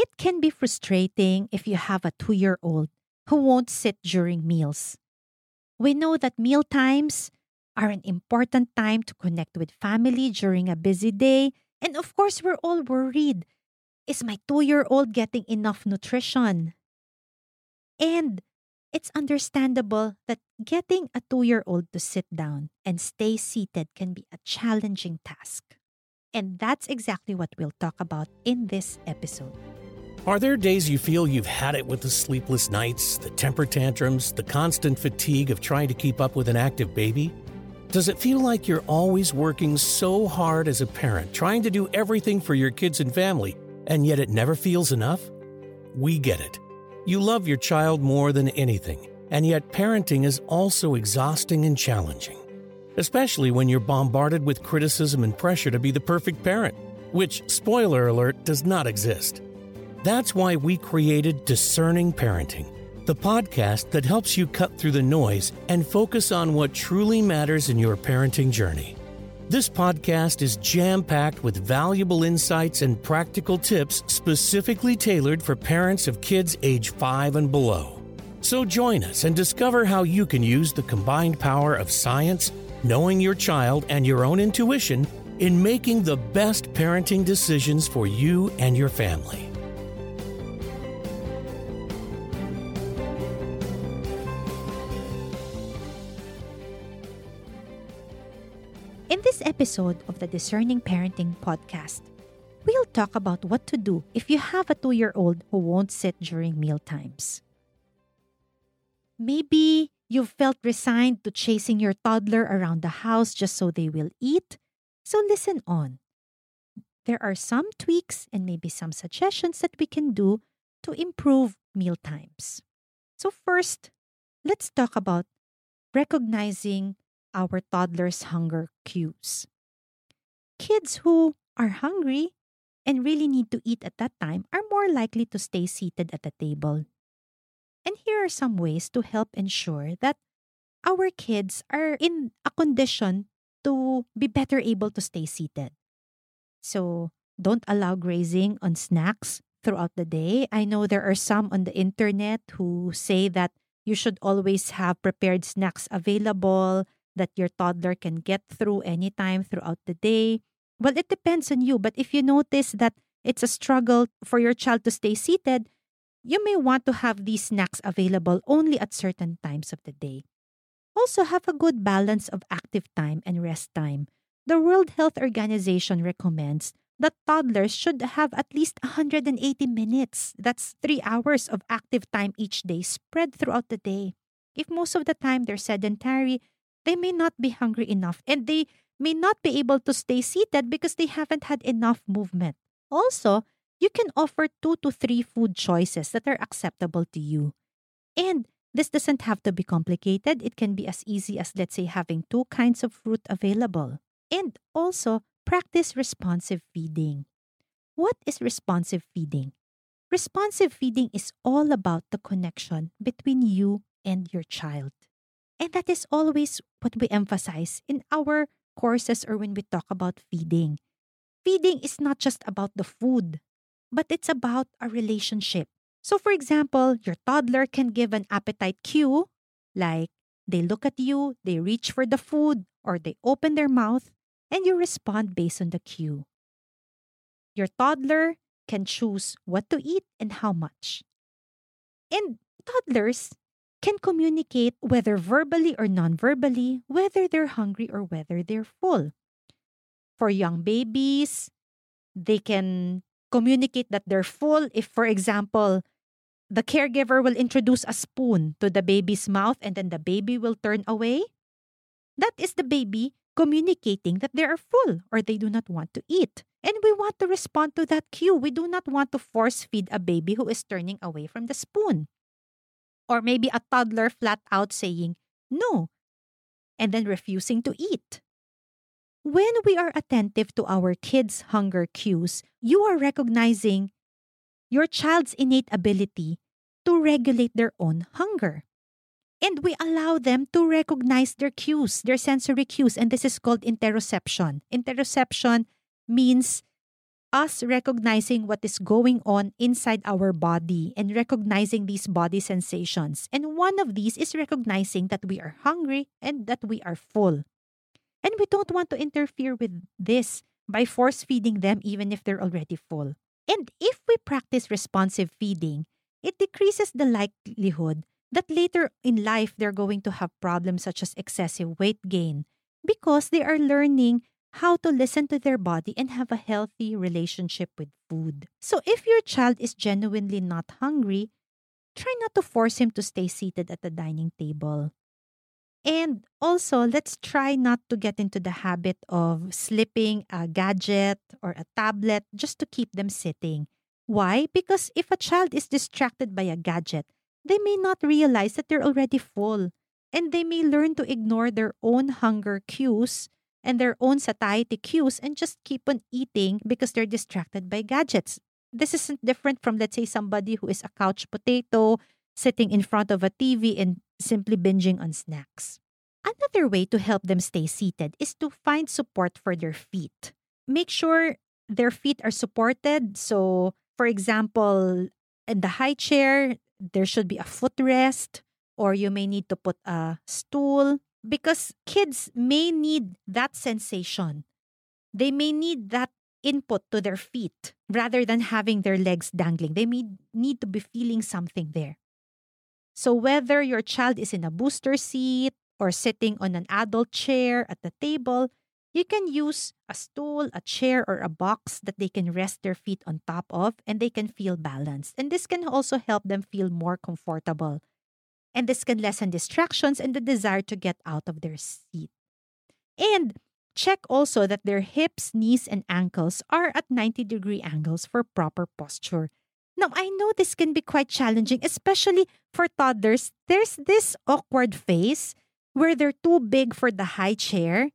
It can be frustrating if you have a two year old who won't sit during meals. We know that meal times are an important time to connect with family during a busy day. And of course, we're all worried. Is my two year old getting enough nutrition? And it's understandable that getting a two year old to sit down and stay seated can be a challenging task. And that's exactly what we'll talk about in this episode. Are there days you feel you've had it with the sleepless nights, the temper tantrums, the constant fatigue of trying to keep up with an active baby? Does it feel like you're always working so hard as a parent, trying to do everything for your kids and family, and yet it never feels enough? We get it. You love your child more than anything, and yet parenting is also exhausting and challenging, especially when you're bombarded with criticism and pressure to be the perfect parent, which, spoiler alert, does not exist. That's why we created Discerning Parenting, the podcast that helps you cut through the noise and focus on what truly matters in your parenting journey. This podcast is jam packed with valuable insights and practical tips specifically tailored for parents of kids age 5 and below. So join us and discover how you can use the combined power of science, knowing your child, and your own intuition in making the best parenting decisions for you and your family. Episode of the Discerning Parenting podcast, we'll talk about what to do if you have a two year old who won't sit during meal times. Maybe you've felt resigned to chasing your toddler around the house just so they will eat. So listen on. There are some tweaks and maybe some suggestions that we can do to improve meal times. So, first, let's talk about recognizing our toddler's hunger cues. Kids who are hungry and really need to eat at that time are more likely to stay seated at the table. And here are some ways to help ensure that our kids are in a condition to be better able to stay seated. So, don't allow grazing on snacks throughout the day. I know there are some on the internet who say that you should always have prepared snacks available that your toddler can get through anytime throughout the day. Well, it depends on you, but if you notice that it's a struggle for your child to stay seated, you may want to have these snacks available only at certain times of the day. Also, have a good balance of active time and rest time. The World Health Organization recommends that toddlers should have at least 180 minutes. That's three hours of active time each day spread throughout the day. If most of the time they're sedentary, they may not be hungry enough and they may not be able to stay seated because they haven't had enough movement. Also, you can offer two to three food choices that are acceptable to you. And this doesn't have to be complicated. It can be as easy as, let's say, having two kinds of fruit available. And also, practice responsive feeding. What is responsive feeding? Responsive feeding is all about the connection between you and your child. And that is always what we emphasize in our courses or when we talk about feeding. Feeding is not just about the food, but it's about a relationship. So, for example, your toddler can give an appetite cue, like they look at you, they reach for the food, or they open their mouth, and you respond based on the cue. Your toddler can choose what to eat and how much. And toddlers can communicate whether verbally or non-verbally, whether they're hungry or whether they're full. For young babies, they can communicate that they're full if, for example, the caregiver will introduce a spoon to the baby's mouth and then the baby will turn away. That is the baby communicating that they are full or they do not want to eat. And we want to respond to that cue. We do not want to force feed a baby who is turning away from the spoon. Or maybe a toddler flat out saying, no, and then refusing to eat. When we are attentive to our kids' hunger cues, you are recognizing your child's innate ability to regulate their own hunger. And we allow them to recognize their cues, their sensory cues, and this is called interoception. Interoception means us recognizing what is going on inside our body and recognizing these body sensations. And one of these is recognizing that we are hungry and that we are full. And we don't want to interfere with this by force feeding them even if they're already full. And if we practice responsive feeding, it decreases the likelihood that later in life they're going to have problems such as excessive weight gain because they are learning how to listen to their body and have a healthy relationship with food. So if your child is genuinely not hungry, try not to force him to stay seated at the dining table. And also, let's try not to get into the habit of slipping a gadget or a tablet just to keep them sitting. Why? Because if a child is distracted by a gadget, they may not realize that they're already full and they may learn to ignore their own hunger cues and their own satiety cues and just keep on eating because they're distracted by gadgets. This isn't different from, let's say, somebody who is a couch potato sitting in front of a TV and simply binging on snacks. Another way to help them stay seated is to find support for their feet. Make sure their feet are supported. So, for example, in the high chair, there should be a footrest, or you may need to put a stool because kids may need that sensation. They may need that input to their feet rather than having their legs dangling. They may need to be feeling something there. So, whether your child is in a booster seat or sitting on an adult chair at the table, you can use a stool, a chair, or a box that they can rest their feet on top of and they can feel balanced. And this can also help them feel more comfortable and this can lessen distractions and the desire to get out of their seat. And check also that their hips, knees, and ankles are at 90 degree angles for proper posture. Now, I know this can be quite challenging, especially for toddlers. There's this awkward phase where they're too big for the high chair,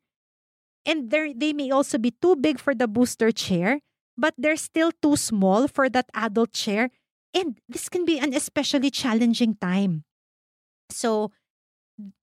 and they may also be too big for the booster chair, but they're still too small for that adult chair. And this can be an especially challenging time. So,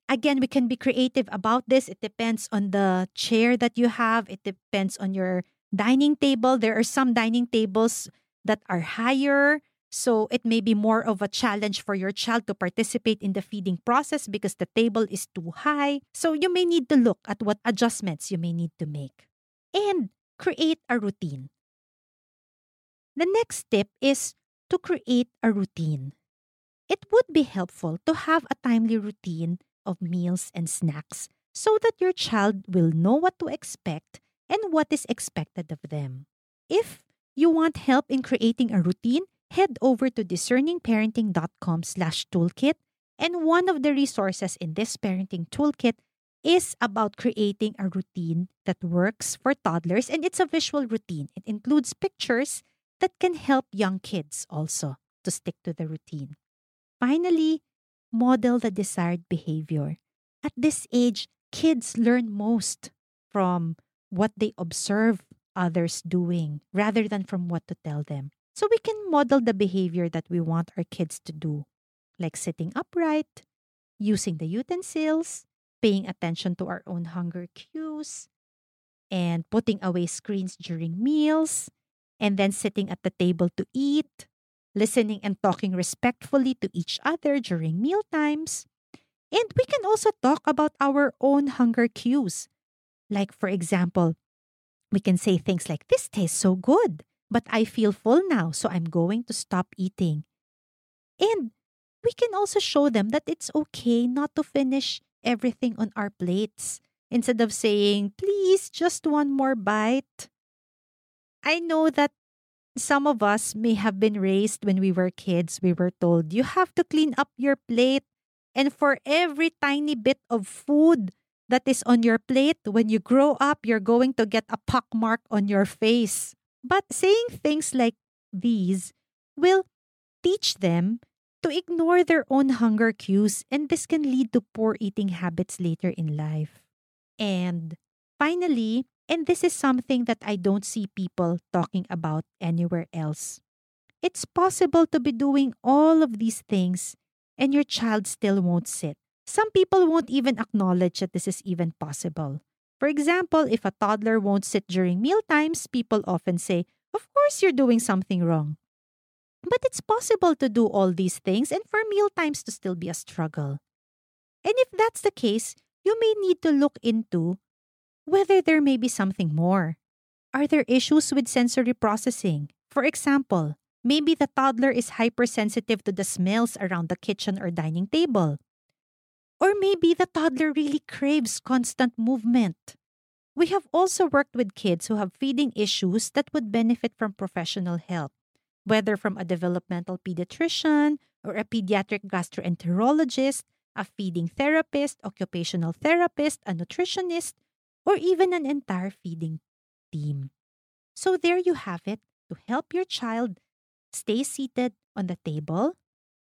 again, we can be creative about this. It depends on the chair that you have, it depends on your dining table. There are some dining tables that are higher. So it may be more of a challenge for your child to participate in the feeding process because the table is too high. So you may need to look at what adjustments you may need to make. And create a routine. The next tip is to create a routine it would be helpful to have a timely routine of meals and snacks so that your child will know what to expect and what is expected of them. If you want help in creating a routine, head over to discerningparenting.com slash toolkit and one of the resources in this parenting toolkit is about creating a routine that works for toddlers and it's a visual routine. It includes pictures that can help young kids also to stick to the routine. Finally, model the desired behavior. At this age, kids learn most from what they observe others doing rather than from what to tell them. So we can model the behavior that we want our kids to do, like sitting upright, using the utensils, paying attention to our own hunger cues, and putting away screens during meals, and then sitting at the table to eat, listening and talking respectfully to each other during meal times. And we can also talk about our own hunger cues. Like, for example, we can say things like, This tastes so good, but I feel full now, so I'm going to stop eating. And we can also show them that it's okay not to finish everything on our plates. Instead of saying, Please, just one more bite. I know that some of us may have been raised when we were kids. We were told, you have to clean up your plate. And for every tiny bit of food that is on your plate, when you grow up, you're going to get a pock mark on your face. But saying things like these will teach them to ignore their own hunger cues, and this can lead to poor eating habits later in life. And finally, and this is something that I don't see people talking about anywhere else. It's possible to be doing all of these things and your child still won't sit. Some people won't even acknowledge that this is even possible. For example, if a toddler won't sit during meal times, people often say, of course you're doing something wrong. But it's possible to do all these things and for meal times to still be a struggle. And if that's the case, you may need to look into whether there may be something more. Are there issues with sensory processing? For example, maybe the toddler is hypersensitive to the smells around the kitchen or dining table. Or maybe the toddler really craves constant movement. We have also worked with kids who have feeding issues that would benefit from professional help, whether from a developmental pediatrician or a pediatric gastroenterologist, a feeding therapist, occupational therapist, a nutritionist, or even an entire feeding team. So there you have it to help your child stay seated on the table,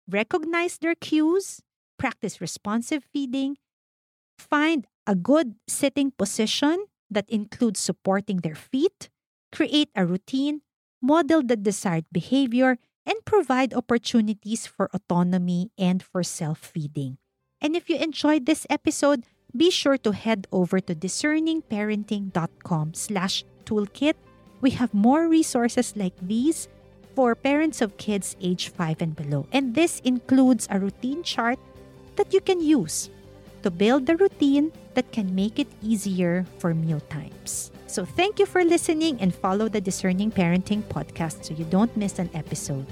recognize their cues, practice responsive feeding, find a good sitting position that includes supporting their feet, create a routine, model the desired behavior, and provide opportunities for autonomy and for self feeding. And if you enjoyed this episode, be sure to head over to discerningparenting.com slash toolkit. We have more resources like these for parents of kids age 5 and below. And this includes a routine chart that you can use to build the routine that can make it easier for meal times. So thank you for listening and follow the Discerning Parenting podcast so you don't miss an episode.